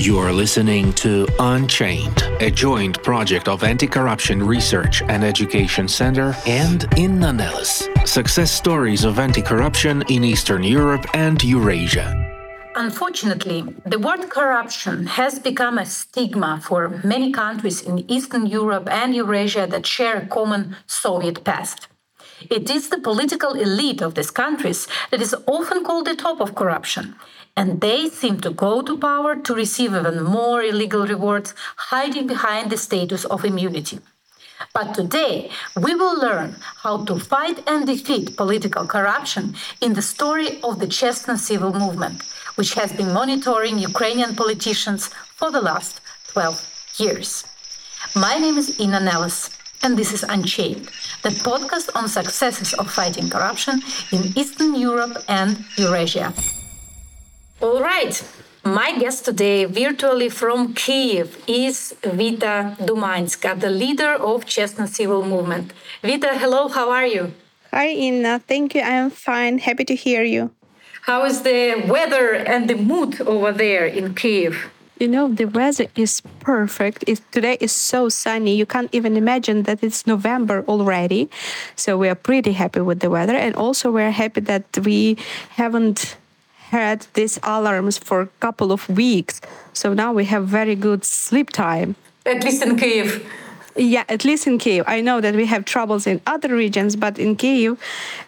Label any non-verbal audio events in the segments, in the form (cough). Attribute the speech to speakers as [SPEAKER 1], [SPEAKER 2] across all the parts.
[SPEAKER 1] You are listening to Unchained, a joint project of Anti Corruption Research and Education Center and Inna Nelles. Success stories of anti corruption in Eastern Europe and Eurasia.
[SPEAKER 2] Unfortunately, the word corruption has become a stigma for many countries in Eastern Europe and Eurasia that share a common Soviet past. It is the political elite of these countries that is often called the top of corruption, and they seem to go to power to receive even more illegal rewards, hiding behind the status of immunity. But today, we will learn how to fight and defeat political corruption in the story of the Chesno civil movement, which has been monitoring Ukrainian politicians for the last 12 years. My name is Inna Nelles, and this is Unchained, the podcast on successes of fighting corruption in Eastern Europe and Eurasia. All right. My guest today, virtually from Kiev, is Vita Dumanska, the leader of Chesno Civil Movement. Vita, hello, how are you?
[SPEAKER 3] Hi, Inna. Thank you. I'm fine. Happy to hear you.
[SPEAKER 2] How is the weather and the mood over there in Kiev?
[SPEAKER 3] You know, the weather is perfect. It, today is so sunny. You can't even imagine that it's November already. So we are pretty happy with the weather. And also, we're happy that we haven't had these alarms for a couple of weeks. So now we have very good sleep time.
[SPEAKER 2] At least in Kiev.
[SPEAKER 3] Yeah, at least in Kiev. I know that we have troubles in other regions, but in Kiev,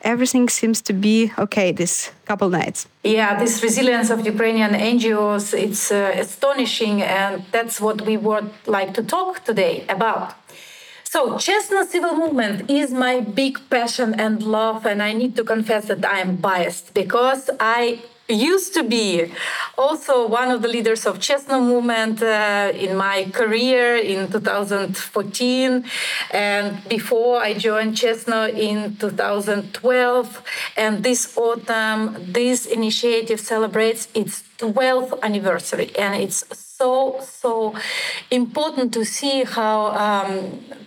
[SPEAKER 3] everything seems to be okay this couple nights.
[SPEAKER 2] Yeah, this resilience of Ukrainian NGOs, it's uh, astonishing, and that's what we would like to talk today about. So, Chesno Civil Movement is my big passion and love, and I need to confess that I am biased because I used to be also one of the leaders of Chesno movement uh, in my career in 2014 and before I joined Chesno in 2012 and this autumn this initiative celebrates its 12th anniversary. And it's so so important to see how um,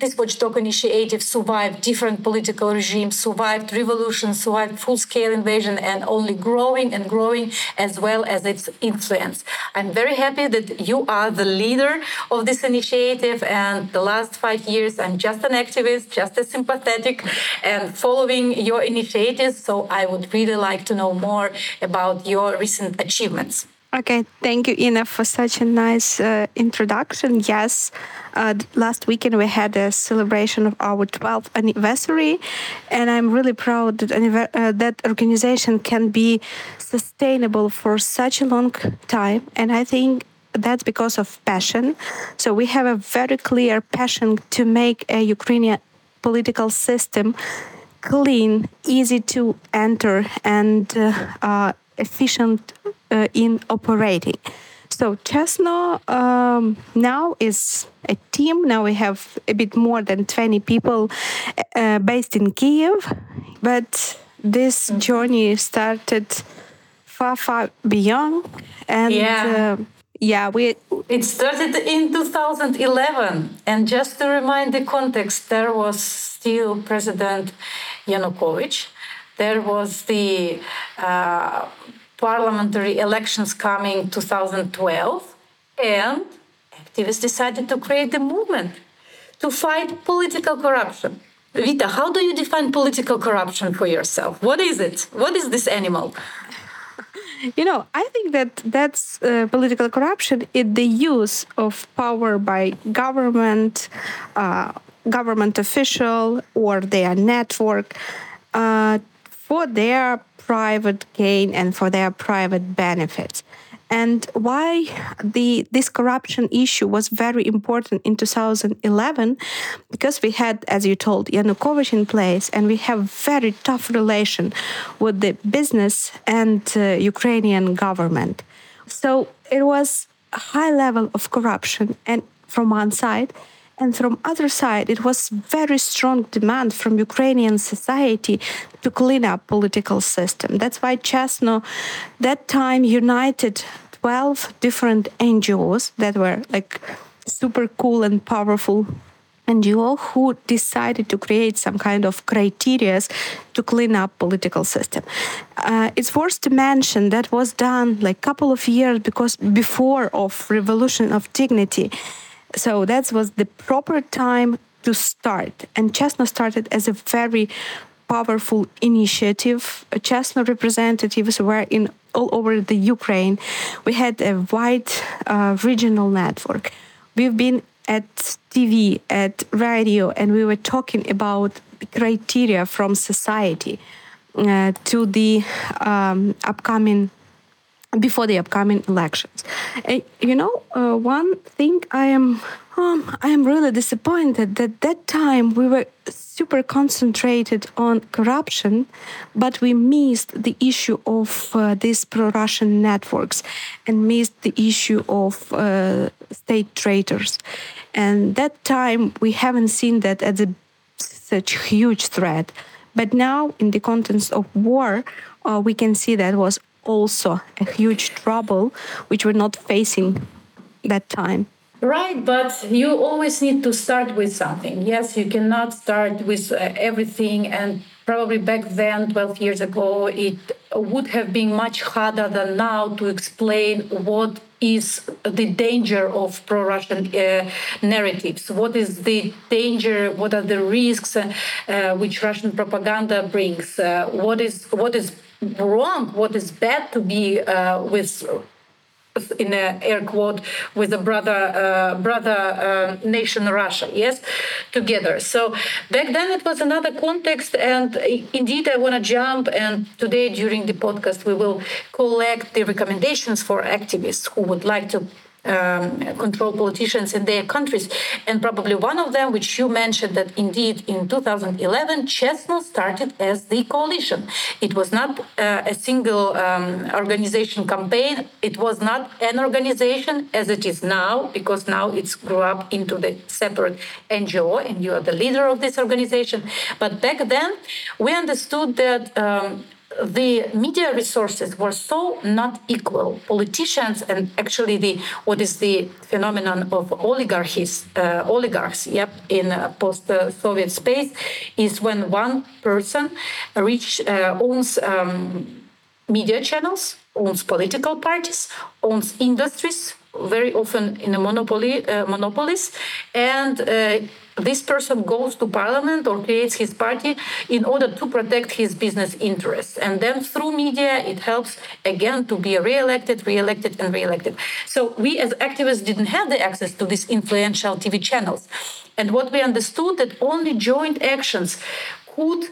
[SPEAKER 2] this watchdog initiative survived different political regimes survived revolutions survived full-scale invasion and only growing and growing as well as its influence. I'm very happy that you are the leader of this initiative and the last five years i'm just an activist just as sympathetic and following your initiatives so i would really like to know more about your recent achievements
[SPEAKER 3] Okay, thank you, Inna, for such a nice uh, introduction. Yes, uh, last weekend we had a celebration of our 12th anniversary, and I'm really proud that uh, that organization can be sustainable for such a long time. And I think that's because of passion. So we have a very clear passion to make a Ukrainian political system clean, easy to enter, and uh, uh, efficient uh, in operating. So Chesno um, now is a team. Now we have a bit more than 20 people uh, based in Kiev, but this journey started far, far beyond.
[SPEAKER 2] And yeah. Uh,
[SPEAKER 3] yeah, we.
[SPEAKER 2] It started in 2011, and just to remind the context, there was still President Yanukovych. There was the uh, parliamentary elections coming 2012, and activists decided to create a movement to fight political corruption. Vita, how do you define political corruption for yourself? What is it? What is this animal?
[SPEAKER 3] You know, I think that that's uh, political corruption is the use of power by government, uh, government official, or their network uh, for their private gain and for their private benefits. And why the this corruption issue was very important in 2011, because we had, as you told, Yanukovych in place, and we have very tough relation with the business and uh, Ukrainian government. So it was a high level of corruption, and from one side, and from other side, it was very strong demand from Ukrainian society to clean up political system. That's why Chesno that time united 12 different NGOs that were like super cool and powerful NGO who decided to create some kind of criterias to clean up political system. Uh, it's worth to mention that was done like couple of years because before of revolution of dignity. So that was the proper time to start. And Chesno started as a very powerful initiative. Chesno representatives were in all over the Ukraine. We had a wide uh, regional network. We've been at TV, at radio, and we were talking about criteria from society uh, to the um, upcoming before the upcoming elections. Uh, you know, uh, one thing I am um, I am really disappointed that that time we were super concentrated on corruption, but we missed the issue of uh, these pro-Russian networks and missed the issue of uh, state traitors. And that time we haven't seen that as a such huge threat. But now, in the context of war, uh, we can see that was also a huge trouble which we're not facing that time.
[SPEAKER 2] Right, but you always need to start with something. Yes, you cannot start with uh, everything, and probably back then, 12 years ago, it would have been much harder than now to explain what is the danger of pro-Russian uh, narratives. What is the danger? What are the risks uh, which Russian propaganda brings? Uh, what is what is wrong? What is bad to be uh, with in a air quote with a brother uh, brother uh, nation Russia yes together so back then it was another context and indeed I want to jump and today during the podcast we will collect the recommendations for activists who would like to um, control politicians in their countries. And probably one of them, which you mentioned, that indeed in 2011, Chesno started as the coalition. It was not uh, a single um, organization campaign. It was not an organization as it is now, because now it's grew up into the separate NGO, and you are the leader of this organization. But back then, we understood that um, the media resources were so not equal. Politicians and actually the what is the phenomenon of oligarchies, uh, oligarchs, yep, in post-Soviet space, is when one person reach uh, owns um, media channels, owns political parties, owns industries, very often in a monopoly, uh, monopolies, and uh, this person goes to parliament or creates his party in order to protect his business interests. And then through media, it helps again to be re-elected, re-elected, and re-elected. So we as activists didn't have the access to these influential TV channels. And what we understood that only joint actions could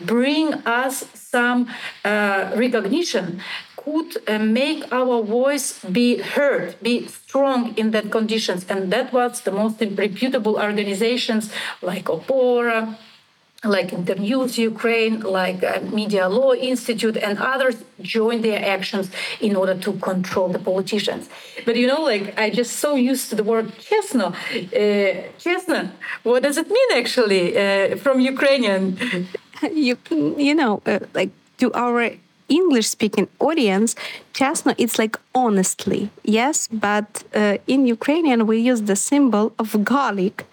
[SPEAKER 2] bring us some uh, recognition could uh, make our voice be heard, be strong in that conditions. And that was the most reputable organizations like Opora, like Internews Ukraine, like uh, Media Law Institute, and others joined their actions in order to control the politicians. But you know, like I just so used to the word chesno. Uh, chesno, what does it mean actually uh, from Ukrainian?
[SPEAKER 3] You, you know, uh, like to our English speaking audience, chesno it's like honestly, yes, but uh, in Ukrainian we use the symbol of garlic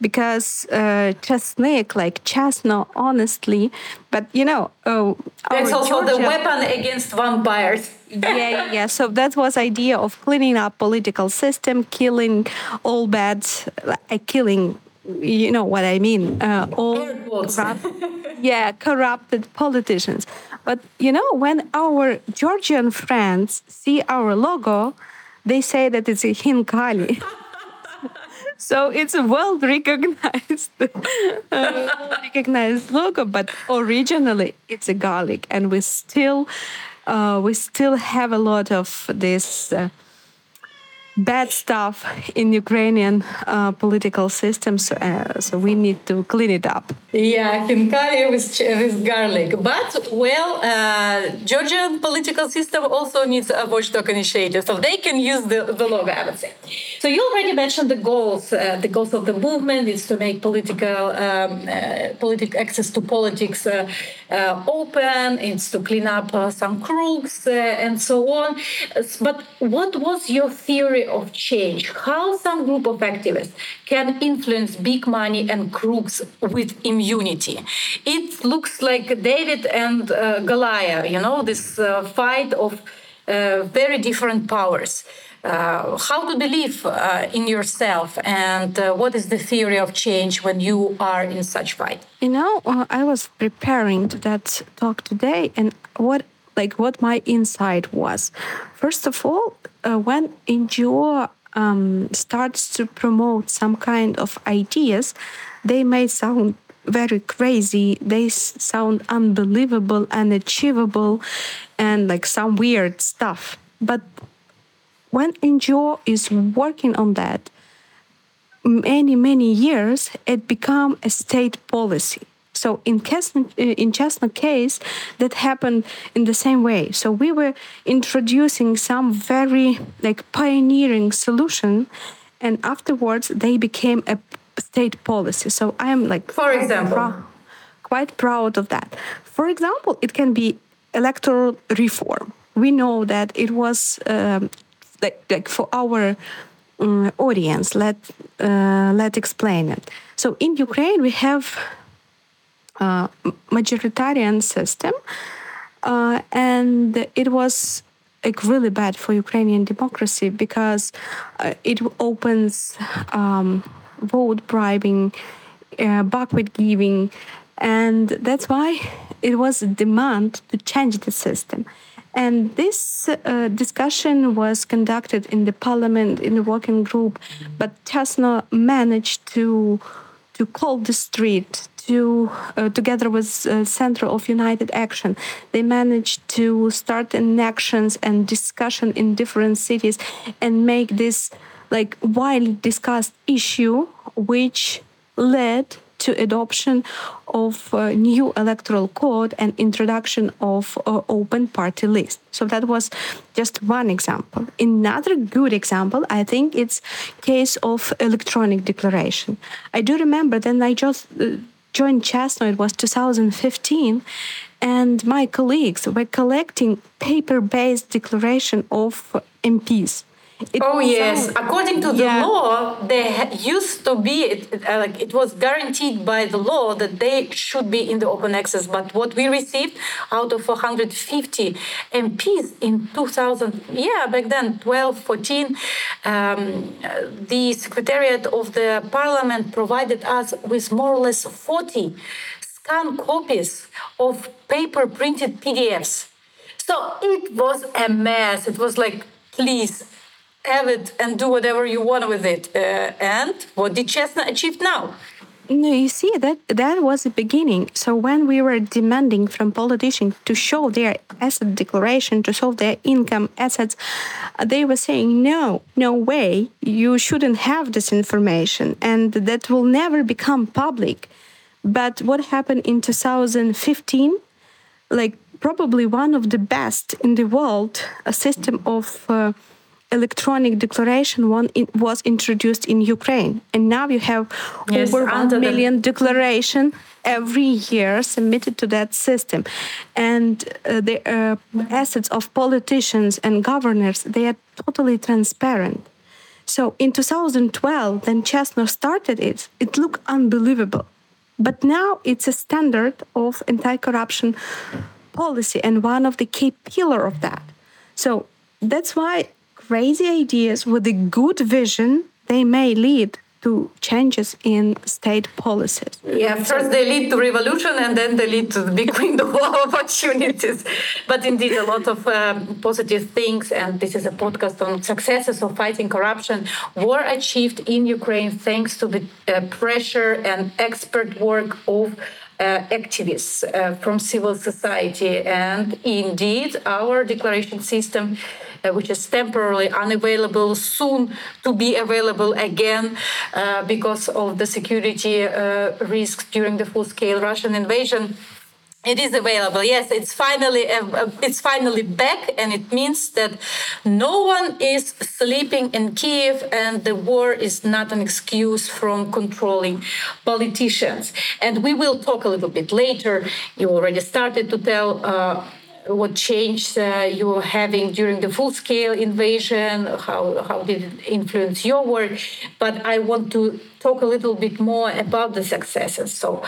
[SPEAKER 3] because uh, chesnik, like chesno, honestly, but you know, uh,
[SPEAKER 2] that's also Georgia, the weapon against vampires. (laughs)
[SPEAKER 3] yeah, yeah, yeah. So that was idea of cleaning up political system, killing all bad, uh, killing you know what I mean, uh, all corrupt, (laughs) yeah, corrupted politicians. But you know, when our Georgian friends see our logo, they say that it's a Khinkali. (laughs) so it's a world recognized (laughs) uh, recognized logo, but originally it's a garlic, and we still uh, we still have a lot of this. Uh, bad stuff in Ukrainian uh, political systems, uh, so we need to clean it up.
[SPEAKER 2] Yeah, khinkali with, with garlic. But, well, uh, Georgian political system also needs a watchdog initiative, so they can use the, the logo, I would say. So you already mentioned the goals. Uh, the goals of the movement is to make political um, uh, political access to politics uh, open, it's to clean up uh, some crooks uh, and so on. But what was your theory of change? How some group of activists can influence big money and crooks with immunity? It looks like David and uh, Goliath, you know, this uh, fight of uh, very different powers. Uh, how to believe uh, in yourself and uh, what is the theory of change when you are in such fight?
[SPEAKER 3] You know uh, i was preparing to that talk today and what like what my insight was. First of all uh, when ngo um, starts to promote some kind of ideas they may sound very crazy they sound unbelievable unachievable and like some weird stuff. But when NGO is working on that many many years, it become a state policy. So in Chesno, uh, in Chesno case, that happened in the same way. So we were introducing some very like pioneering solution, and afterwards they became a state policy. So I am like,
[SPEAKER 2] for example,
[SPEAKER 3] quite proud of that. For example, it can be electoral reform. We know that it was um, like, like for our um, audience, let uh, let explain it. So in Ukraine, we have a majoritarian system, uh, and it was like really bad for Ukrainian democracy because uh, it opens um, vote bribing, uh, backward giving, and that's why it was a demand to change the system. And this uh, discussion was conducted in the parliament in the working group, but Chesno managed to to call the street to uh, together with uh, Center of United Action. They managed to start an actions and discussion in different cities and make this like widely discussed issue, which led to adoption of a new electoral code and introduction of uh, open party list. So that was just one example. Another good example, I think, it's case of electronic declaration. I do remember then I just uh, joined Chesno. It was 2015, and my colleagues were collecting paper-based declaration of MPs
[SPEAKER 2] it oh yes, according to the yeah. law, there used to be it, uh, like it was guaranteed by the law that they should be in the open access. But what we received out of 450 MPs in 2000, yeah, back then 12, 14, um, the Secretariat of the Parliament provided us with more or less 40 scanned copies of paper printed PDFs. So it was a mess. It was like, please have it and do whatever you want with it. Uh, and what did Chesno achieve now?
[SPEAKER 3] No, you see that that was the beginning. So when we were demanding from politicians to show their asset declaration, to show their income assets, uh, they were saying no, no way, you shouldn't have this information, and that will never become public. But what happened in 2015? Like probably one of the best in the world, a system of uh, electronic declaration one in, was introduced in Ukraine, and now you have yes, over one million declaration every year submitted to that system, and uh, the uh, assets of politicians and governors they are totally transparent. So in 2012, when Chesno started it, it looked unbelievable, but now it's a standard of anti-corruption policy and one of the key pillar of that. So that's why crazy ideas with a good vision, they may lead to changes in state policies.
[SPEAKER 2] Yeah, first they lead to revolution and then they lead to the big (laughs) window of opportunities. But indeed, a lot of um, positive things, and this is a podcast on successes of fighting corruption, were achieved in Ukraine thanks to the uh, pressure and expert work of uh, activists uh, from civil society. And indeed, our declaration system, which is temporarily unavailable, soon to be available again uh, because of the security uh, risks during the full scale Russian invasion It is available. Yes, it's finally uh, uh, it's finally back, and it means that no one is sleeping in Kiev, and the war is not an excuse from controlling politicians. And we will talk a little bit later. You already started to tell. Uh, what change uh, you were having during the full-scale invasion, how, how did it influence your work. But I want to talk a little bit more about the successes. So,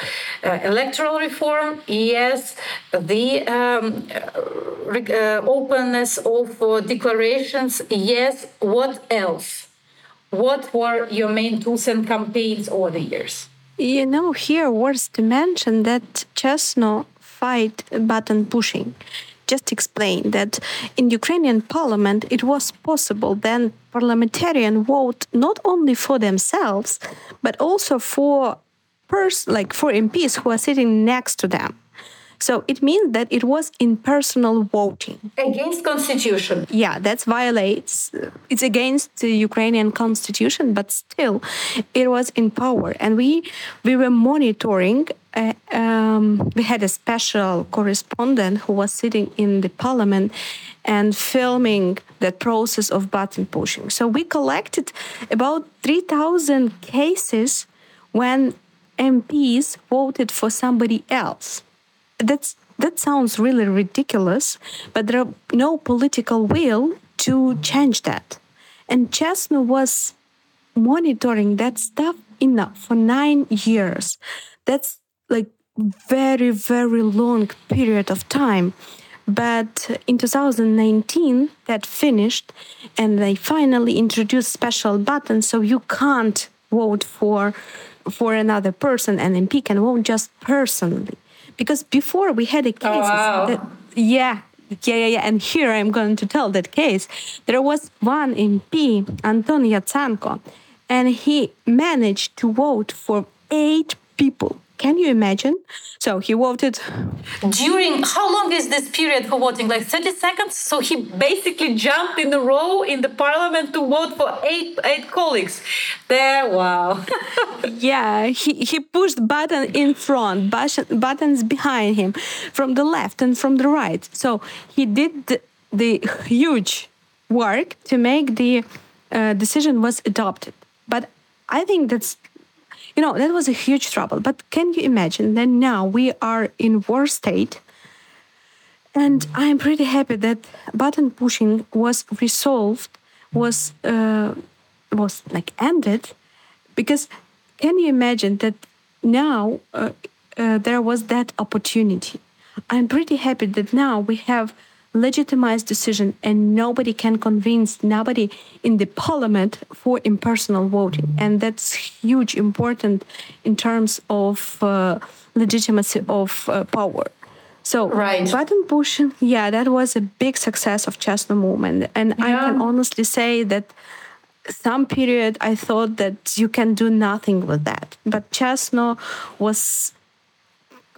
[SPEAKER 2] uh, electoral reform, yes, the um, uh, openness of uh, declarations, yes. What else? What were your main tools and campaigns over the years?
[SPEAKER 3] You know, here worth to mention that Chesno fight button pushing just explain that in Ukrainian parliament it was possible then parliamentarian vote not only for themselves but also for pers- like for MPs who are sitting next to them. So it means that it was impersonal voting
[SPEAKER 2] against constitution.
[SPEAKER 3] Yeah, that violates. It's against the Ukrainian constitution, but still, it was in power, and we we were monitoring. Uh, um, we had a special correspondent who was sitting in the parliament and filming that process of button pushing. So we collected about 3,000 cases when MPs voted for somebody else that's that sounds really ridiculous, but there are no political will to change that. And Chesno was monitoring that stuff enough for nine years. That's like very, very long period of time. But in 2019, that finished, and they finally introduced special buttons, so you can't vote for for another person, and MP can vote just personally because before we had a oh, case. Oh, wow. that, yeah, yeah, yeah, yeah. And here I'm going to tell that case. There was one MP, Anton Yatsenko, and he managed to vote for eight people can you imagine? So he voted.
[SPEAKER 2] During how long is this period for voting? Like 30 seconds? So he basically jumped in a row in the parliament to vote for eight eight colleagues. There, wow. (laughs)
[SPEAKER 3] yeah, he, he pushed button in front, buttons behind him, from the left and from the right. So he did the, the huge work to make the uh, decision was adopted. But I think that's you know that was a huge trouble. But can you imagine that now we are in war state? And i'm pretty happy that button pushing was resolved was uh, was like ended. Because can you imagine that now uh, uh, there was that opportunity? I'm pretty happy that now we have legitimized decision and nobody can convince nobody in the parliament for impersonal voting and that's huge important in terms of uh, legitimacy of uh, power so
[SPEAKER 2] right.
[SPEAKER 3] button pushing yeah that was a big success of chesno movement and yeah. i can honestly say that some period i thought that you can do nothing with that but chesno was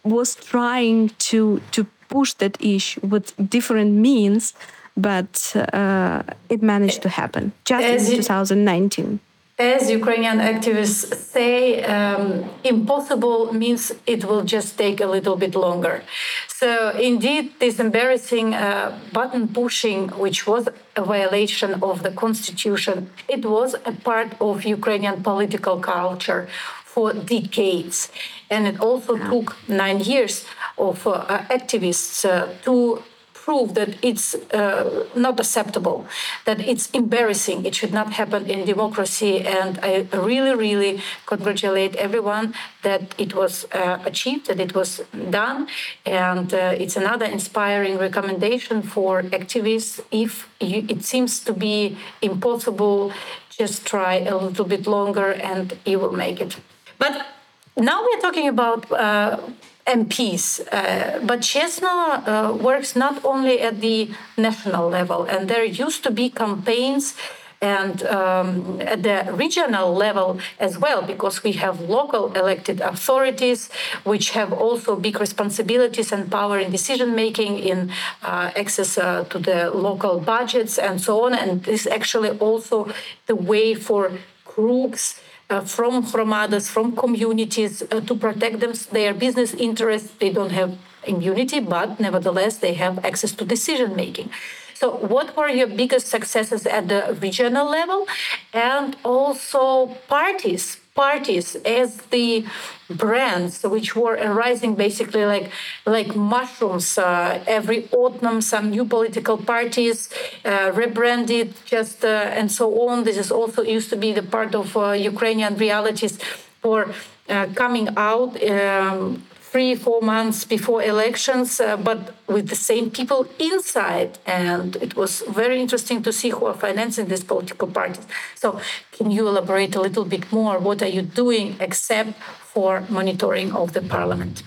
[SPEAKER 3] was trying to to push that issue with different means, but uh, it managed to happen just as in 2019.
[SPEAKER 2] As Ukrainian activists say, um, impossible means it will just take a little bit longer. So, indeed, this embarrassing uh, button pushing, which was a violation of the constitution, it was a part of Ukrainian political culture for decades. And it also yeah. took nine years of uh, activists uh, to prove that it's uh, not acceptable, that it's embarrassing. It should not happen in democracy. And I really, really congratulate everyone that it was uh, achieved, that it was done. And uh, it's another inspiring recommendation for activists. If you, it seems to be impossible, just try a little bit longer and you will make it. But now we're talking about uh, MPs. Uh, but Chesno uh, works not only at the national level, and there used to be campaigns and um, at the regional level as well, because we have local elected authorities, which have also big responsibilities and power in decision making, in uh, access uh, to the local budgets, and so on. And this is actually also the way for crooks uh, from hromadas, from communities uh, to protect them, their business interests. They don't have immunity, but nevertheless they have access to decision making. So, what were your biggest successes at the regional level, and also parties? Parties as the brands which were arising basically like like mushrooms uh, every autumn some new political parties uh, rebranded just uh, and so on. This is also used to be the part of uh, ukrainian realities for uh, coming out um, three, four months before elections, uh, but with the same people inside. And it was very interesting to see who are financing these political parties. So, can you elaborate a little bit more? What are you doing except for monitoring of the parliament?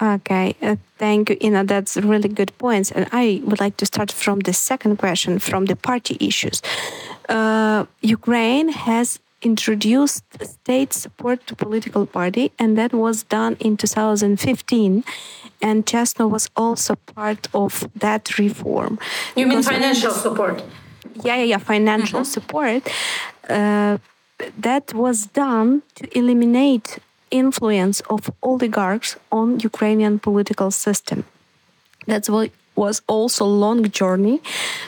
[SPEAKER 3] Okay, uh, thank you, Inna. That's really good points. And I would like to start from the second question, from the party issues. Uh, Ukraine has introduced state support to political party, and that was done in 2015. And Chesno was also part of that reform.
[SPEAKER 2] You mean financial support?
[SPEAKER 3] Yeah, yeah, yeah, financial mm-hmm. support. Uh, that was done to eliminate influence of oligarchs on Ukrainian political system. That's what was also long journey,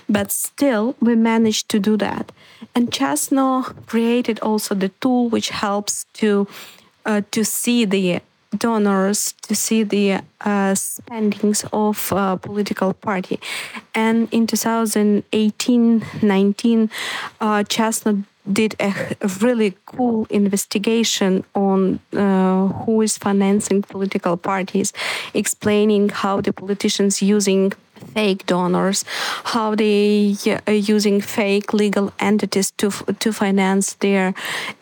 [SPEAKER 3] but still we managed to do that. And Chesno created also the tool which helps to uh, to see the donors to see the uh, spendings of uh, political party. And in 2018-19 uh, Chesno did a, a, really cool investigation on uh, who is financing political parties, explaining how the politicians using fake donors, how they are using fake legal entities to to finance their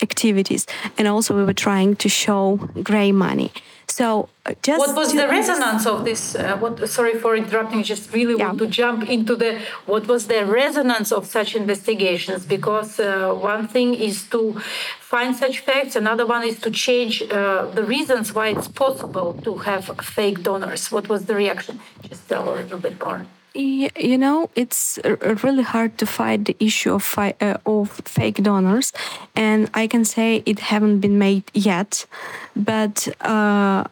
[SPEAKER 3] activities, and also we were trying to show gray money. So
[SPEAKER 2] uh, just what was the resonance of this? Uh, what? Sorry for interrupting. Just really yeah. want to jump into the what was the resonance of such investigations? Because uh, one thing is to find such facts, another one is to change uh, the reasons why it's possible to have fake donors. What was the reaction? Just tell a little bit more.
[SPEAKER 3] You know, it's really hard to fight the issue of uh, of fake donors, and I can say it haven't been made yet. But uh,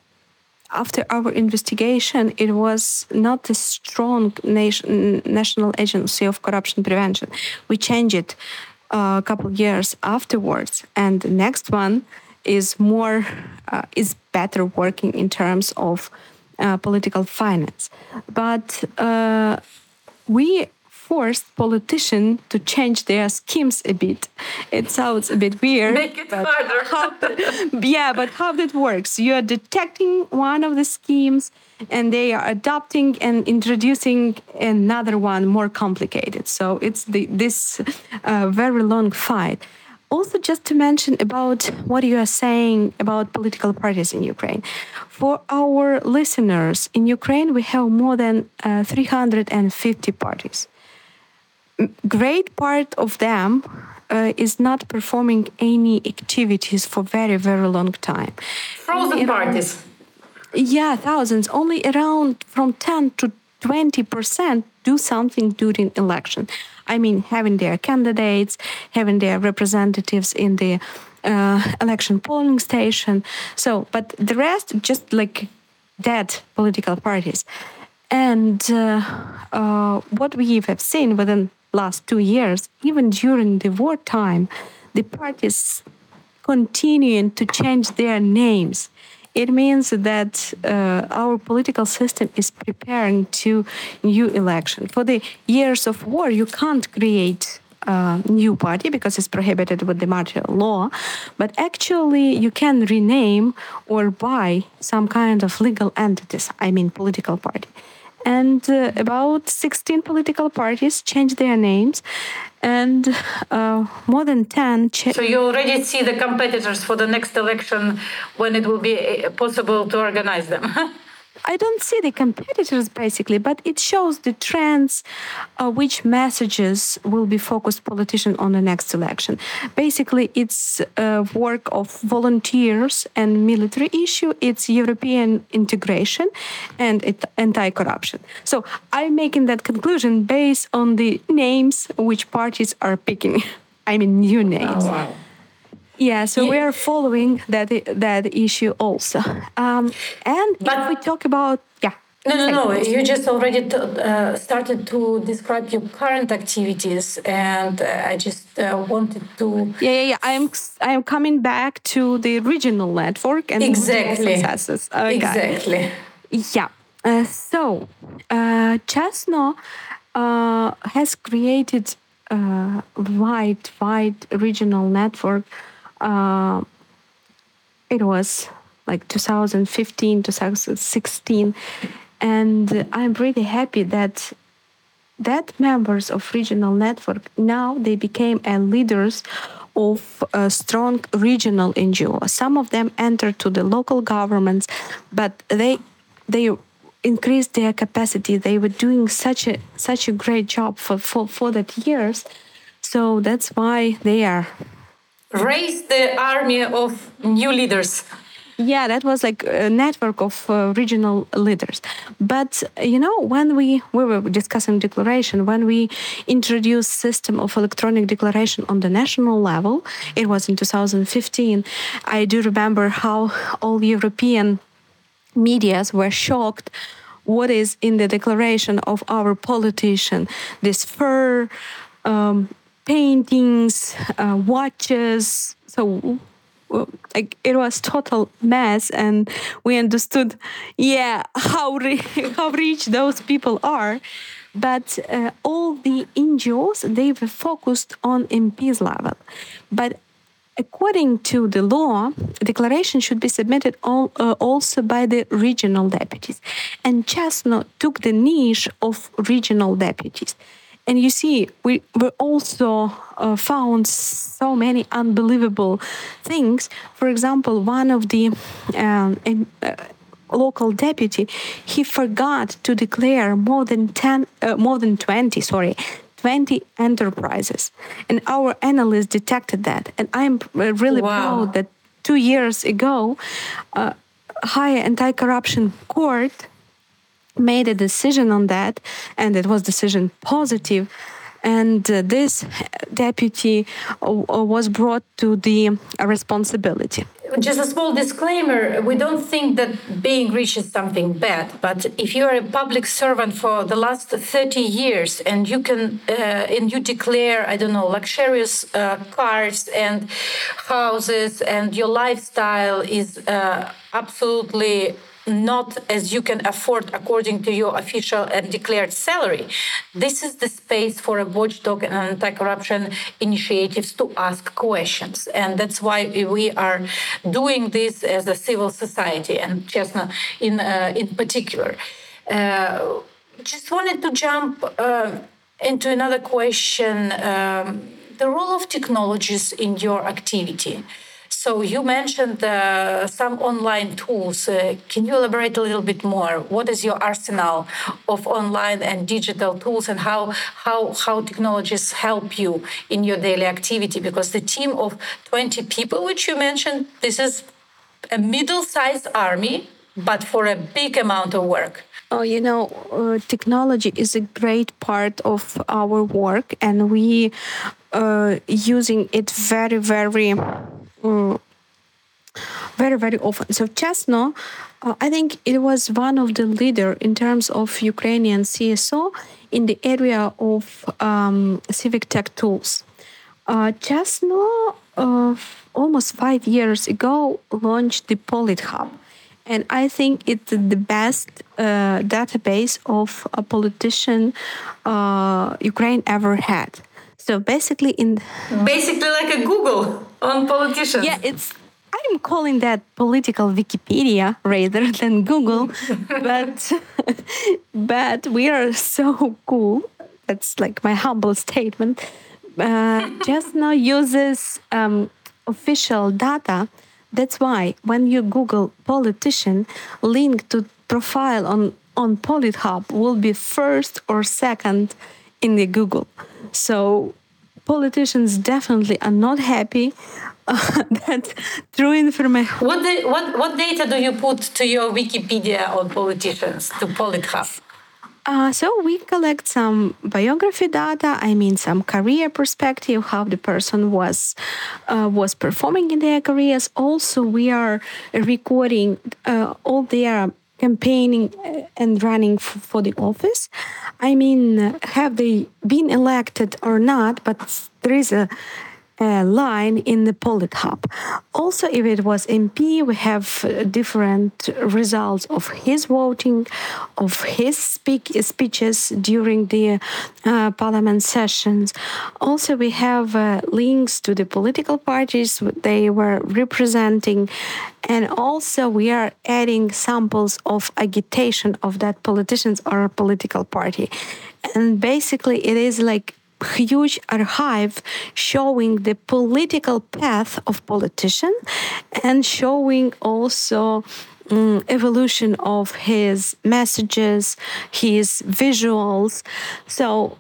[SPEAKER 3] after our investigation, it was not a strong nation, national agency of corruption prevention. We changed it uh, a couple years afterwards, and the next one is more uh, is better working in terms of uh, political finance. But uh, we forced politicians to change their schemes a bit. It sounds a bit weird.
[SPEAKER 2] Make it harder. (laughs)
[SPEAKER 3] how, yeah, but how that works? You are detecting one of the schemes and they are adopting and introducing another one more complicated. So it's the, this uh, very long fight also just to mention about what you are saying about political parties in Ukraine. For our listeners, in Ukraine we have more than uh, 350 parties. Great part of them uh, is not performing any activities for very very long time.
[SPEAKER 2] Frozen parties.
[SPEAKER 3] Yeah, thousands. Only around from 10 to 20% do something during election. I mean, having their candidates, having their representatives in the uh, election polling station. So, but the rest just like dead political parties. And uh, uh, what we have seen within last two years, even during the wartime, the parties continuing to change their names it means that uh, our political system is preparing to new election. For the years of war, you can't create a new party because it's prohibited with the martial law, but actually you can rename or buy some kind of legal entities, I mean political party and uh, about 16 political parties changed their names. And uh, more than 10
[SPEAKER 2] cha- so you already see the competitors for the next election when it will be uh, possible to organize them (laughs)
[SPEAKER 3] I don't see the competitors basically, but it shows the trends, uh, which messages will be focused politician on the next election. Basically, it's a work of volunteers and military issue. It's European integration and it anti-corruption. So I'm making that conclusion based on the names which parties are picking. (laughs) I mean, new names. Oh, wow. Yeah, so yeah. we are following that that issue also. Um, and but, if we talk about yeah.
[SPEAKER 2] No, no, no. You just already t- uh, started to describe your current activities, and uh, I just uh, wanted to.
[SPEAKER 3] Yeah, yeah, yeah. I'm I'm coming back to the regional network and
[SPEAKER 2] exactly
[SPEAKER 3] successes.
[SPEAKER 2] Okay. Exactly.
[SPEAKER 3] Yeah. Uh, so, uh, Chesno uh, has created a wide, wide regional network. Uh, it was like 2015, 2016 and I'm really happy that that members of regional network now they became leaders of a strong regional NGO. Some of them entered to the local governments, but they they increased their capacity. They were doing such a such a great job for for, for that years. So that's why they are
[SPEAKER 2] raised the army of new leaders.
[SPEAKER 3] Yeah, that was like a network of uh, regional leaders. But you know, when we we were discussing declaration, when we introduced system of electronic declaration on the national level, it was in 2015. I do remember how all European medias were shocked what is in the declaration of our politician this fur um, paintings uh, watches. So like it was total mess and we understood yeah how (laughs) how rich those people are. But uh, all the NGOs they were focused on MPs level. But according to the law declaration should be submitted all, uh, also by the regional deputies. And Chesno took the niche of regional deputies and you see, we, we also uh, found so many unbelievable things. For example, one of the um, uh, local deputy, he forgot to declare more than 10, uh, more than 20, sorry, 20 enterprises. And our analysts detected that. And I'm uh, really wow. proud that two years ago, uh, High Anti-Corruption Court made a decision on that, and it was decision positive. And uh, this deputy uh, was brought to the responsibility.
[SPEAKER 2] Just a small disclaimer we don't think that being rich is something bad, but if you are a public servant for the last 30 years and you can uh, and you declare, I don't know, luxurious uh, cars and houses and your lifestyle is uh, absolutely not as you can afford according to your official and declared salary. This is the space for a watchdog and anti-corruption initiatives to ask questions, and that's why we are doing this as a civil society and Chesno in uh, in particular. Uh, just wanted to jump uh, into another question: um, the role of technologies in your activity. So you mentioned uh, some online tools. Uh, can you elaborate a little bit more? What is your arsenal of online and digital tools, and how how how technologies help you in your daily activity? Because the team of 20 people, which you mentioned, this is a middle-sized army, but for a big amount of work.
[SPEAKER 3] Oh, you know, uh, technology is a great part of our work, and we uh, using it very, very Mm. very very often. So Chesno, uh, I think it was one of the leader in terms of Ukrainian CSO in the area of um, civic tech tools. Uh, Chesno, uh, almost five years ago, launched the PolitHub. And I think it's the best uh, database of a politician uh, Ukraine ever had. So basically, in
[SPEAKER 2] basically like a Google on politicians.
[SPEAKER 3] Yeah, it's. I'm calling that political Wikipedia rather (laughs) than Google, (laughs) but (laughs) but we are so cool. That's like my humble statement. Uh, now uses um, official data. That's why when you Google politician, link to profile on on PolitHub will be first or second in the Google. So politicians definitely are not happy (laughs) uh, that true information.
[SPEAKER 2] What, what, what data do you put to your Wikipedia on politicians, to PolitHub?
[SPEAKER 3] Uh, so we collect some biography data. I mean, some career perspective, how the person was uh, was performing in their careers. Also, we are recording uh, all their campaigning uh, and running for the office. I mean, have they been elected or not? But there is a uh, line in the PolitHub. Also, if it was MP, we have uh, different results of his voting, of his speak, speeches during the uh, parliament sessions. Also, we have uh, links to the political parties they were representing. And also, we are adding samples of agitation of that politicians or political party. And basically, it is like huge archive showing the political path of politician and showing also um, evolution of his messages his visuals. So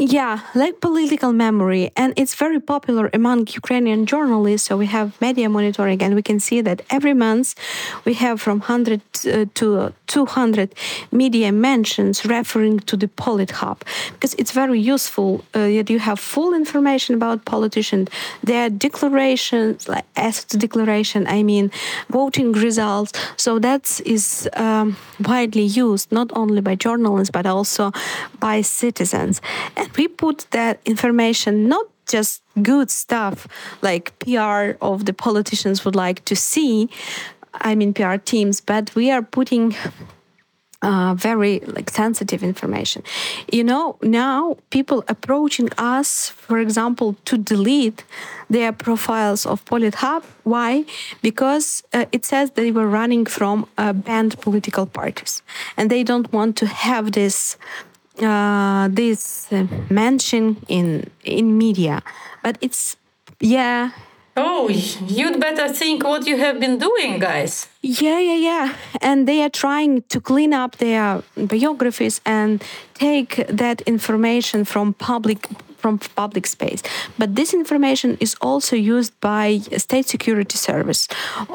[SPEAKER 3] yeah, like political memory, and it's very popular among Ukrainian journalists. So we have media monitoring, and we can see that every month we have from 100 uh, to 200 media mentions referring to the PolitHub because it's very useful uh, that you have full information about politicians, their declarations, like assets declaration, I mean, voting results. So that is um, widely used not only by journalists but also by citizens. And we put that information not just good stuff like PR of the politicians would like to see, I mean PR teams, but we are putting uh, very like sensitive information. You know, now people approaching us, for example, to delete their profiles of PolitHub. Why? Because uh, it says they were running from uh, banned political parties, and they don't want to have this uh, this uh, mention in in media, but it's yeah.
[SPEAKER 2] Oh, you'd better think what you have been doing, guys.
[SPEAKER 3] Yeah, yeah, yeah. And they are trying to clean up their biographies and take that information from public from public space. But this information is also used by State Security Service,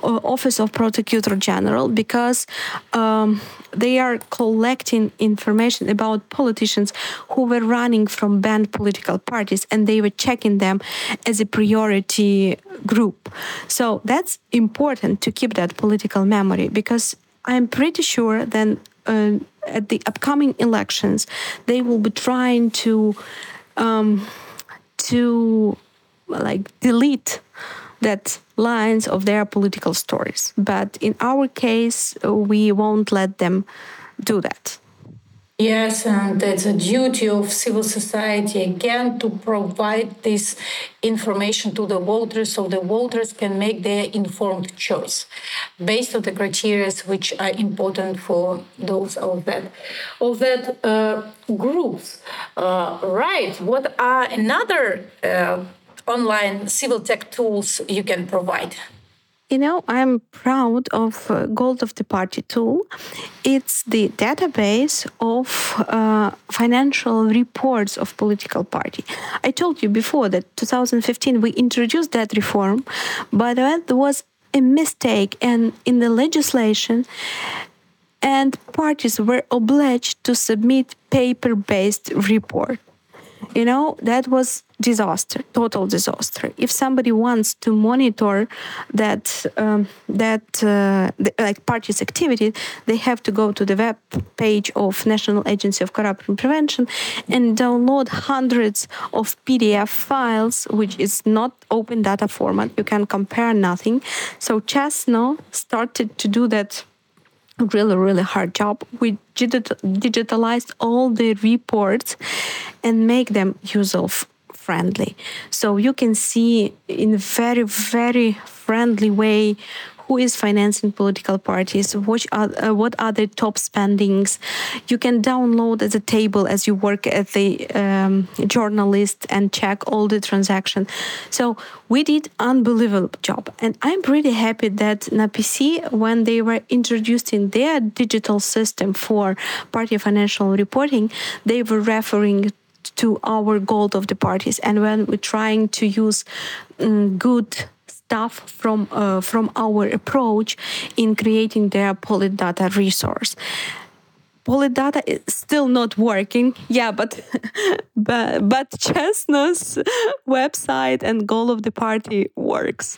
[SPEAKER 3] Office of Prosecutor General, because um, they are collecting information about politicians who were running from banned political parties and they were checking them as a priority group. So that's important to keep that political memory because I'm pretty sure then uh, at the upcoming elections they will be trying to um, to like delete that lines of their political stories. But in our case, we won't let them do that.
[SPEAKER 2] Yes, and it's a duty of civil society again to provide this information to the voters so the voters can make their informed choice based on the criteria which are important for those of that of that uh, groups. Uh, right. What are another uh, online civil tech tools you can provide?
[SPEAKER 3] You know, I'm proud of uh, Gold of the Party tool. It's the database of uh, financial reports of political party. I told you before that 2015 we introduced that reform, but that was a mistake and in the legislation and parties were obliged to submit paper-based report you know that was disaster total disaster. If somebody wants to monitor that um, that uh, the, like parties activity they have to go to the web page of national agency of corruption prevention and download hundreds of pdf files which is not open data format. You can compare nothing. So chesno started to do that really really hard job. We digitalized all the reports and make them user friendly so you can see in a very very friendly way who is financing political parties, which are, uh, what are the top spendings. You can download as a table as you work as the um, journalist and check all the transactions. So we did unbelievable job, and I'm pretty happy that NAPC, when they were introducing their digital system for party financial reporting, they were referring to our gold of the parties and when we're trying to use um, good stuff from uh, from our approach in creating their Politdata resource. Politdata is still not working. Yeah, but (laughs) but but Chesno's website and gold of the party works.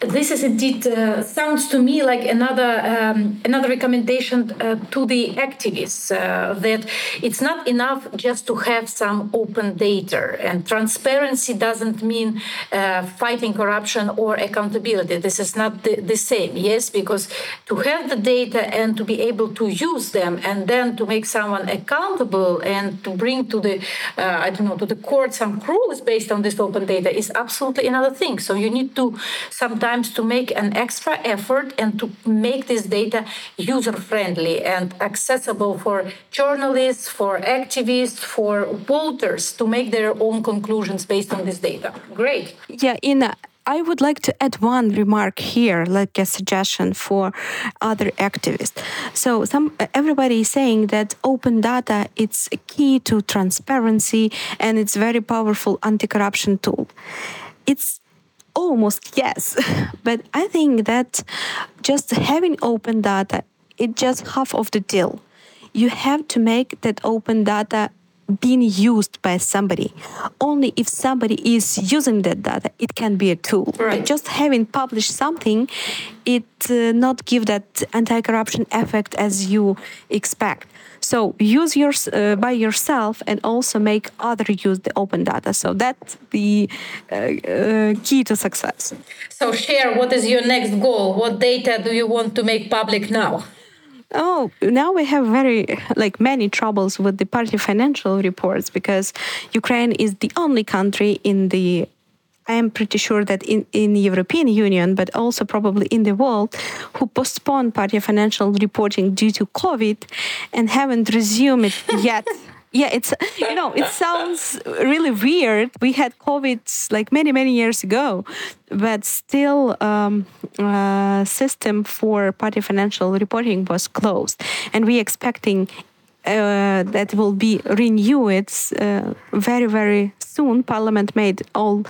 [SPEAKER 2] This is indeed uh, sounds to me like another um, another recommendation uh, to the activists uh, that it's not enough just to have some open data and transparency doesn't mean uh, fighting corruption or accountability. This is not the, the, same yes because to have the data and to be able to use them and then to make someone accountable and to bring to the uh, i don't know to the court some rules based on this open data is absolutely another thing. So you need to sometimes sometimes to make an extra effort and to make this data user friendly and accessible for journalists, for activists, for voters to make their own conclusions based on this data. Great.
[SPEAKER 3] Yeah, Inna. I would like to add one remark here, like a suggestion for other activists. So, some everybody is saying that open data it's a key to transparency and it's very powerful anti-corruption tool. It's almost yes. (laughs) but I think that just having open data, it's just half of the deal. You have to make that open data being used by somebody. Only if somebody is using that data, it can be a tool.
[SPEAKER 2] Right.
[SPEAKER 3] But just having published something, it uh, not give that anti-corruption effect as you expect. So use yours uh, by yourself and also make other use the open data. So that's the uh, uh, key to success.
[SPEAKER 2] So share what is your next goal? What data do you want to make public now?
[SPEAKER 3] Oh, now we have very like many troubles with the party financial reports because Ukraine is the only country in the I am pretty sure that in, in the European Union, but also probably in the world, who postponed party financial reporting due to COVID and haven't resumed it yet. (laughs) yeah, it's you know it sounds really weird. We had COVID like many many years ago, but still, um, uh, system for party financial reporting was closed, and we expecting uh, that will be renewed uh, very very soon. Parliament made all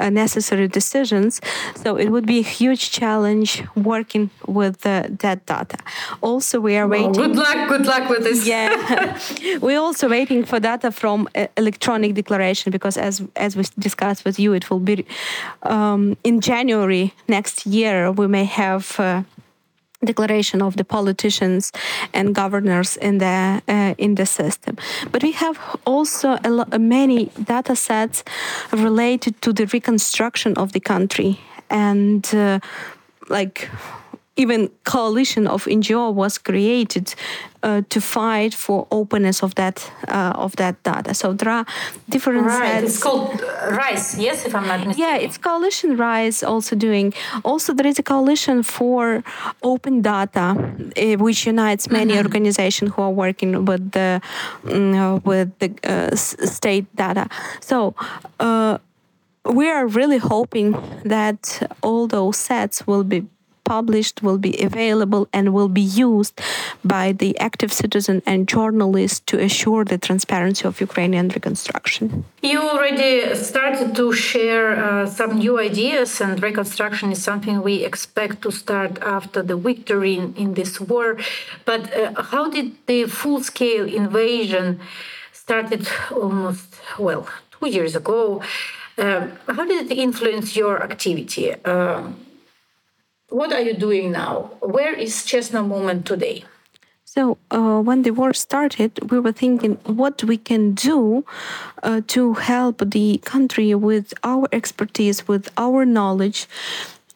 [SPEAKER 3] uh, necessary decisions. So it would be a huge challenge working with uh, that data. Also, we are waiting.
[SPEAKER 2] good luck. Good luck with this.
[SPEAKER 3] Yeah, (laughs) (laughs) we're also waiting for data from uh, electronic declaration because, as as we discussed with you, it will be um, in January next year. We may have uh, declaration of the politicians and governors in the uh, in the system. But we have also a many data sets related to the reconstruction of the country. And uh, like even coalition of NGO was created uh, to fight for openness of that uh, of that data. So there are different
[SPEAKER 2] right.
[SPEAKER 3] sets.
[SPEAKER 2] It's called RISE, yes, if I'm not mistaken.
[SPEAKER 3] Yeah, it's coalition RISE also doing. Also, there is a coalition for open data, uh, which unites many mm-hmm. organizations who are working with the mm, with the uh, state data. So uh, we are really hoping that all those sets will be published, will be available, and will be used by the active citizen and journalists to assure the transparency of Ukrainian reconstruction.
[SPEAKER 2] You already started to share uh, some new ideas, and reconstruction is something we expect to start after the victory in, in this war. But uh, how did the full scale invasion started almost, well, two years ago? Uh, how did it influence your activity? Uh, what are you doing now? Where is Chesno Movement today?
[SPEAKER 3] So uh, when the war started, we were thinking what we can do uh, to help the country with our expertise, with our knowledge,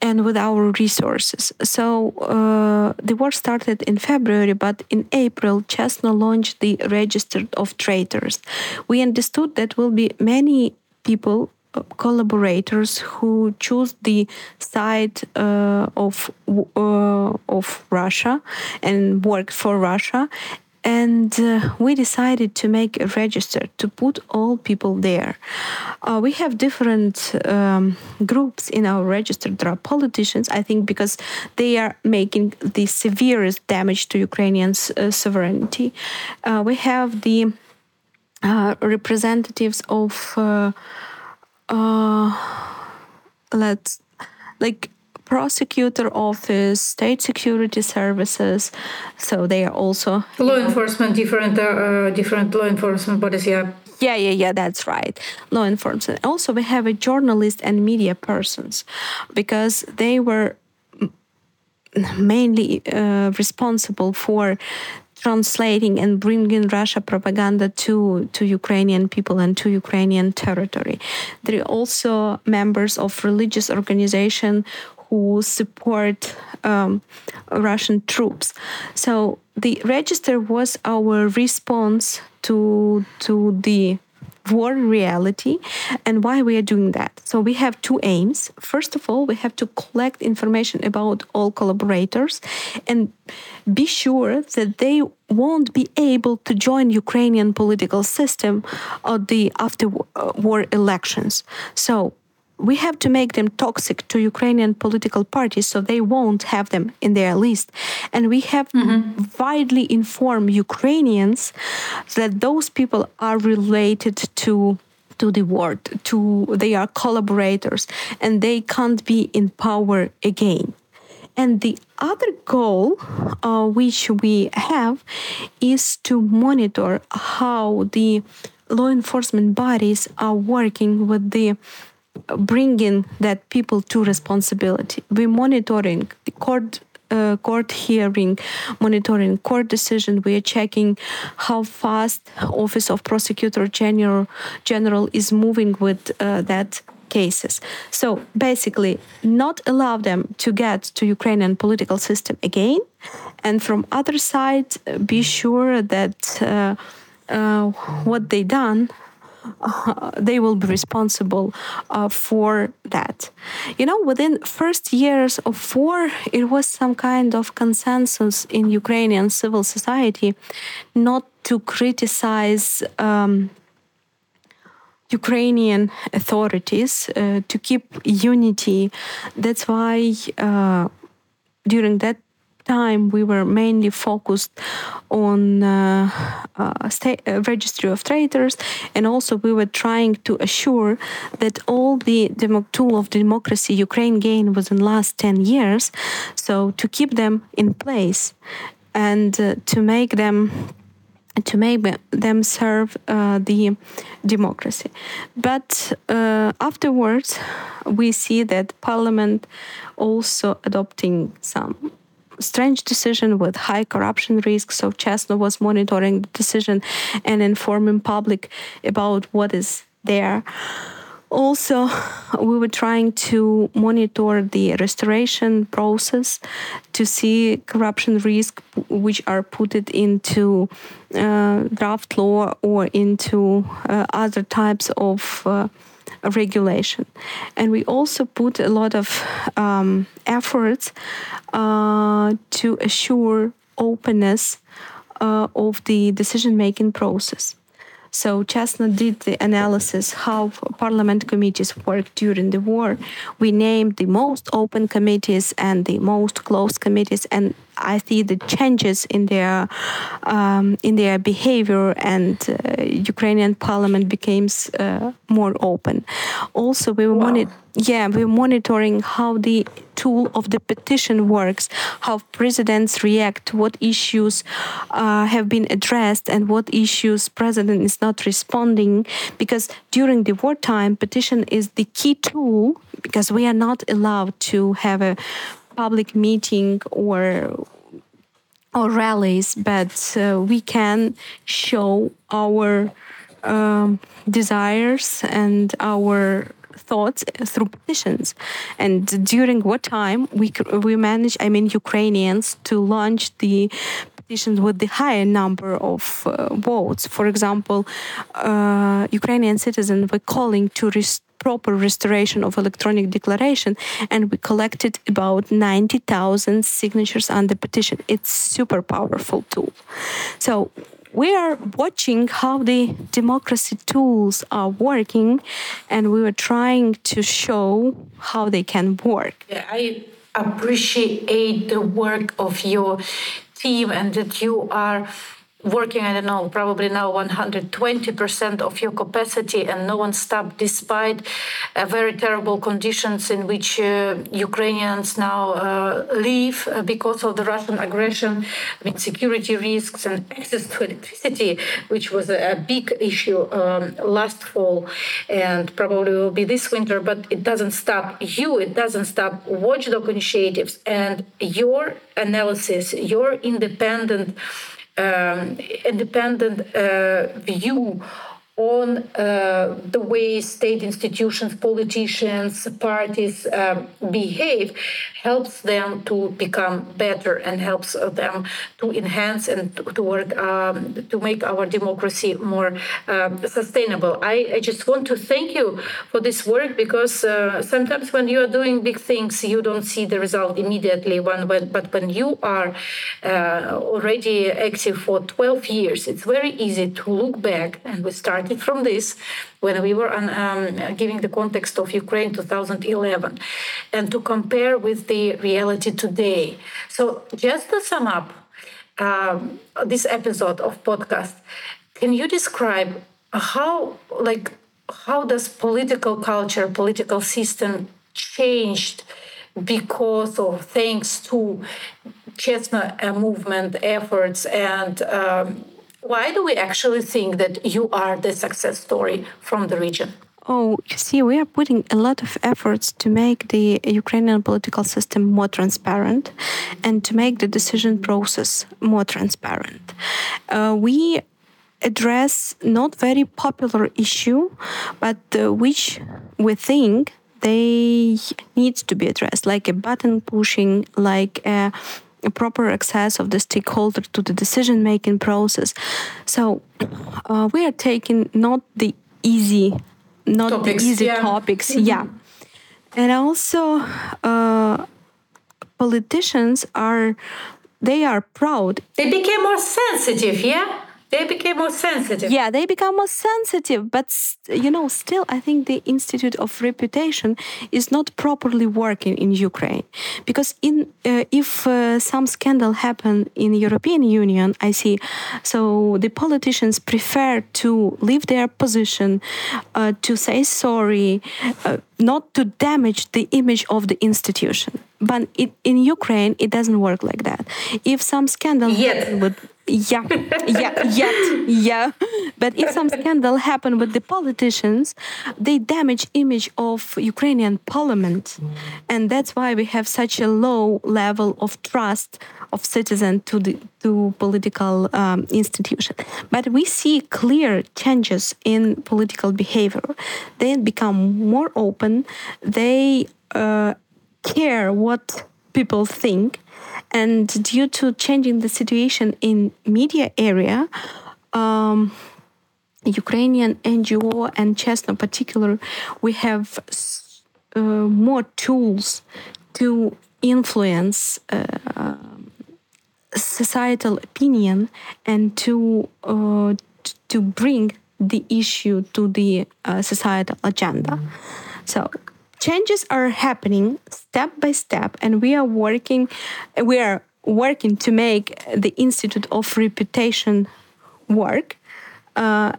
[SPEAKER 3] and with our resources. So uh, the war started in February, but in April, Chesno launched the Register of Traitors. We understood that will be many people collaborators who choose the side uh, of uh, of Russia and work for Russia. And uh, we decided to make a register to put all people there. Uh, we have different um, groups in our register. There are politicians, I think, because they are making the severest damage to Ukrainians' uh, sovereignty. Uh, we have the representatives of uh, let's like prosecutor office, state security services. So they are also
[SPEAKER 2] law enforcement, different uh, different law enforcement bodies. Yeah.
[SPEAKER 3] Yeah, yeah, yeah, that's right. Law enforcement. Also, we have a journalist and media persons because they were mainly uh, responsible for translating and bringing Russia propaganda to, to Ukrainian people and to Ukrainian territory. There are also members of religious organization who support um, Russian troops. So the register was our response to to the war reality and why we are doing that. So we have two aims. First of all, we have to collect information about all collaborators and be sure that they won't be able to join Ukrainian political system at the after uh, war elections. So we have to make them toxic to Ukrainian political parties so they won't have them in their list. And we have mm-hmm. widely inform Ukrainians that those people are related to to the war, to they are collaborators and they can't be in power again. And the other goal uh, which we have is to monitor how the law enforcement bodies are working with the bringing that people to responsibility. We're monitoring the court uh, court hearing, monitoring court decision. We are checking how fast Office of Prosecutor General General is moving with uh, that cases. So basically, not allow them to get to Ukrainian political system again, and from other side, be sure that uh, uh what they done uh, they will be responsible uh, for that. You know, within first years of war, it was some kind of consensus in Ukrainian civil society not to criticize. Um, Ukrainian authorities uh, to keep unity. That's why uh, during that time we were mainly focused on uh, uh, uh, registry of traders and also we were trying to assure that all the demo- tool of democracy ukraine gained within the last 10 years so to keep them in place and uh, to make them to make them serve uh, the democracy. But uh, afterwards, we see that Parliament also adopting some strange decision with high corruption risks. So Chesno was monitoring the decision and informing public about what is there. Also, we were trying to monitor the restoration process to see corruption risk which are put into uh, draft law or into uh, other types of uh, regulation. And we also put a lot of um, efforts uh, to assure openness uh, of the decision making process. So Chesno did the analysis how parliament committees work during the war. We named the most open committees and the most closed committees, and I see the changes in their um, in their behavior, and uh, Ukrainian parliament becomes uh, more open. Also, we wow. wanted yeah, we're monitoring how the tool of the petition works, how presidents react, what issues uh, have been addressed, and what issues president is not responding. Because during the wartime, petition is the key tool because we are not allowed to have a public meeting or or rallies, but uh, we can show our um, desires and our thoughts through petitions. And during what time we we managed, I mean, Ukrainians to launch the petitions with the higher number of uh, votes. For example, uh, Ukrainian citizens were calling to restore proper restoration of electronic declaration and we collected about 90,000 signatures on the petition it's super powerful tool so we are watching how the democracy tools are working and we were trying to show how they can work.
[SPEAKER 2] Yeah, I appreciate the work of your team and that you are working, I don't know, probably now 120% of your capacity and no one stopped despite uh, very terrible conditions in which uh, Ukrainians now uh, live uh, because of the Russian aggression. I mean, security risks and access to electricity, which was a, big issue um, last fall and probably will be this winter, but it doesn't stop you, it doesn't stop watchdog initiatives and your analysis, your independent um, independent uh, view on uh, the way state institutions, politicians, parties um, behave helps them to become better and helps them to enhance and to, work um, to make our democracy more uh, sustainable. I, I, just want to thank you for this work because uh, sometimes when you are doing big things, you don't see the result immediately. When but when you are uh, already active for 12 years, it's very easy to look back and we start from this when we were on, um, giving the context of Ukraine 2011 and to compare with the reality today. So, just to sum up um, this episode of podcast, can you describe how, like, how does political culture, political system changed because of thanks to Chesno movement efforts and um, why do we actually think that you are the success story from the region?
[SPEAKER 3] Oh, you see, we are putting a lot of efforts to make the Ukrainian political system more transparent and to make the decision process more transparent. Uh, we address not very popular issue, but uh, which we think they need to be addressed, like a button pushing, like a proper access of the stakeholder to the decision making process. So uh, we are taking not the easy, not topics, the easy yeah. topics, mm-hmm. yeah, and also uh, politicians are they are proud.
[SPEAKER 2] They became more sensitive, yeah they became more sensitive.
[SPEAKER 3] Yeah, they become more sensitive. But, you know, still, I think the Institute of Reputation is not properly working in Ukraine. Because in uh, if uh, some scandal happen in the European Union, I see, so the politicians prefer to leave their position, uh, to say sorry, uh, not to damage the image of the institution. But it, in Ukraine, it doesn't work like that. If some scandal
[SPEAKER 2] Yet.
[SPEAKER 3] with yeah, yeah, yet, yeah. But if some scandal happen with the politicians, they damage image of Ukrainian parliament, and that's why we have such a low level of trust of citizen to the to political um, institution. But we see clear changes in political behavior. They become more open. They uh, care what people think. And due to changing the situation in media area um, ukrainian ngo and Chesno particular we have uh, more tools to influence uh, societal opinion and to uh, to bring the issue to the uh, societal agenda. So changes are happening step by step and we are working we are working to make the institute of reputation work uh,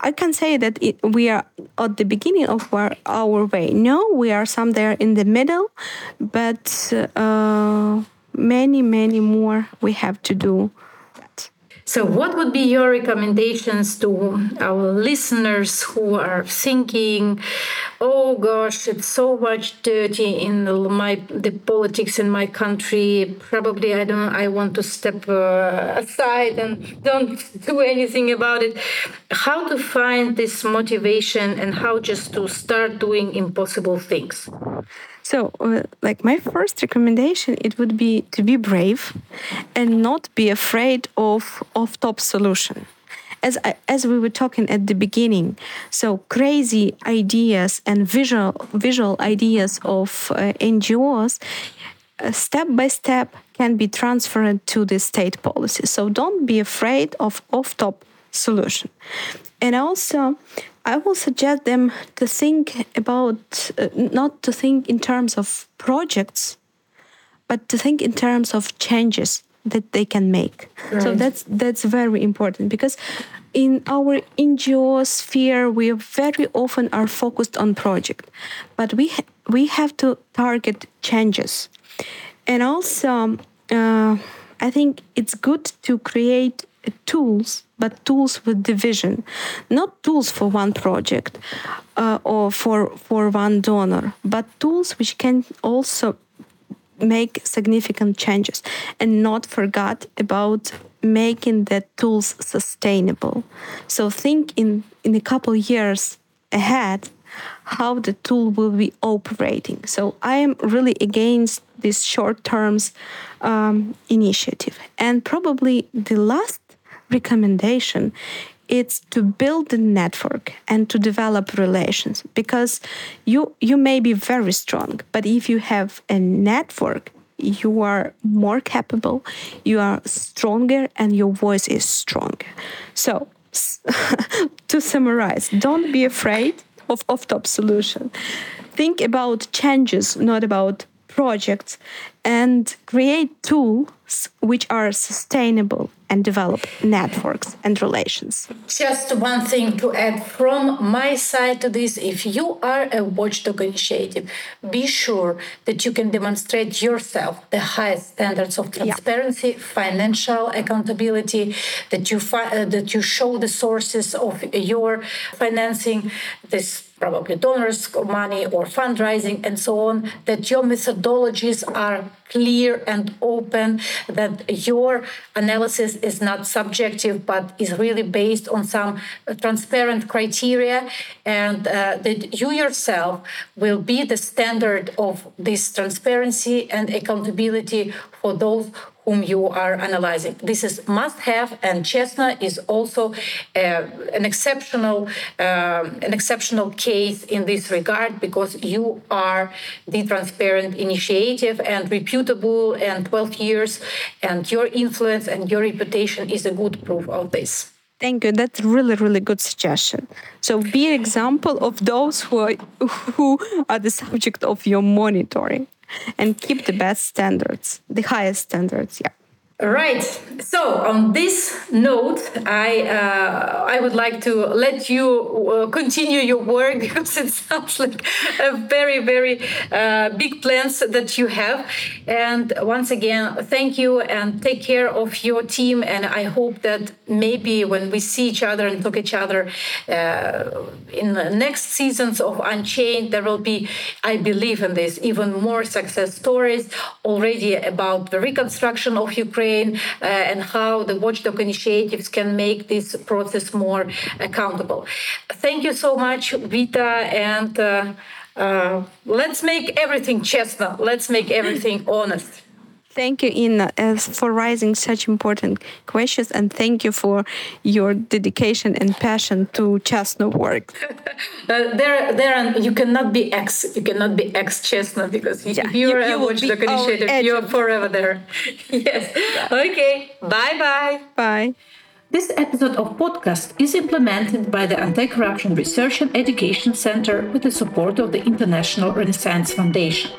[SPEAKER 3] I can say that it, we are at the beginning of our, our, way. No, we are somewhere in the middle, but uh, many, many more we have to do
[SPEAKER 2] so, what would be your recommendations to our listeners who are thinking, "Oh gosh, it's so much dirty in my the politics in my country. Probably I don't. I want to step uh, aside and don't (laughs) do anything about it." How to find this motivation and how just to start doing impossible things?
[SPEAKER 3] So, uh, like my first recommendation, it would be to be brave and not be afraid of of top solution. As as we were talking at the beginning, so crazy ideas and visual visual ideas of uh, NGOs. Uh, step by step can be transferred to the state policy. So don't be afraid of off top solution. And also, I will suggest them to think about, uh, not to think in terms of projects, but to think in terms of changes that they can make. Right. So that's that's very important because in our NGO sphere, we very often are focused on project, but we ha- we have to target changes, and also uh, I think it's good to create tools, but tools with division, not tools for one project uh, or for for one donor, but tools which can also make significant changes and not forget about making the tools sustainable. So think in, in a couple years ahead how the tool will be operating. So I am really against this short terms um, initiative. And probably the last recommendation it's to build a network and to develop relations because you you may be very strong but if you have a network you are more capable, you are stronger, and your voice is stronger. So, (laughs) to summarize, don't be afraid of off top solution. Think about changes, not about projects, and create tools which are sustainable and develop networks and relations.
[SPEAKER 2] Just one thing to add from my side to this if you are a watchdog initiative, be sure that you can demonstrate yourself the highest standards of transparency, yeah. financial accountability, that you fi- uh, that you show the sources of your financing, this probably donors money or fundraising and so on that your methodologies are clear and open that your analysis is not subjective but is really based on some transparent criteria. And uh, that you yourself will be the standard of this transparency and accountability for those whom you are analyzing. This is must have, and Chesno is also uh, an exceptional uh, an exceptional case in this regard because you are the transparent initiative and reputable and 12 years, and your influence and your reputation is a good proof of this.
[SPEAKER 3] Thank you. That's really, really good suggestion. So be an example of those who are, who are the subject of your monitoring and keep the best standards, the highest standards. Yeah.
[SPEAKER 2] Right. So on this note, I uh, I would like to let you uh, continue your work (laughs) because it sounds like a very very uh, big plans that you have. And once again, thank you and take care of your team. And I hope that maybe when we see each other and talk each other uh, in the next seasons of Unchained, there will be, I believe in this, even more success stories already about the reconstruction of Ukraine Ukraine uh, and how the watchdog initiatives can make this process more accountable. Thank you so much, Vita, and uh, uh, let's make everything Chesno. Let's make everything honest.
[SPEAKER 3] Thank you, Inna, for raising such important questions, and thank you for your dedication and passion to Chesno work.
[SPEAKER 2] uh, (laughs) there, there, you cannot be ex, you cannot be ex Chesno because yeah, you're you, you a watchdog initiative. You're forever there. (laughs) yes. Yeah. Okay. Bye, bye.
[SPEAKER 3] Bye.
[SPEAKER 2] This episode of podcast is implemented by the Anti-Corruption Research and Education Center with the support of the International Renaissance Foundation.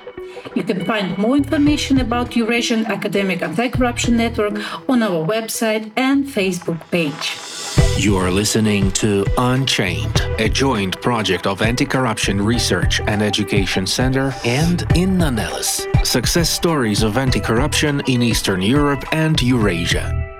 [SPEAKER 2] You can find more information about Eurasian Academic Anti-Corruption Network on our website and Facebook page.
[SPEAKER 1] You are listening to Unchained, a joint project of Anti-Corruption Research and Education Center and Inna Nelles. Success stories of anti-corruption in Eastern Europe and Eurasia.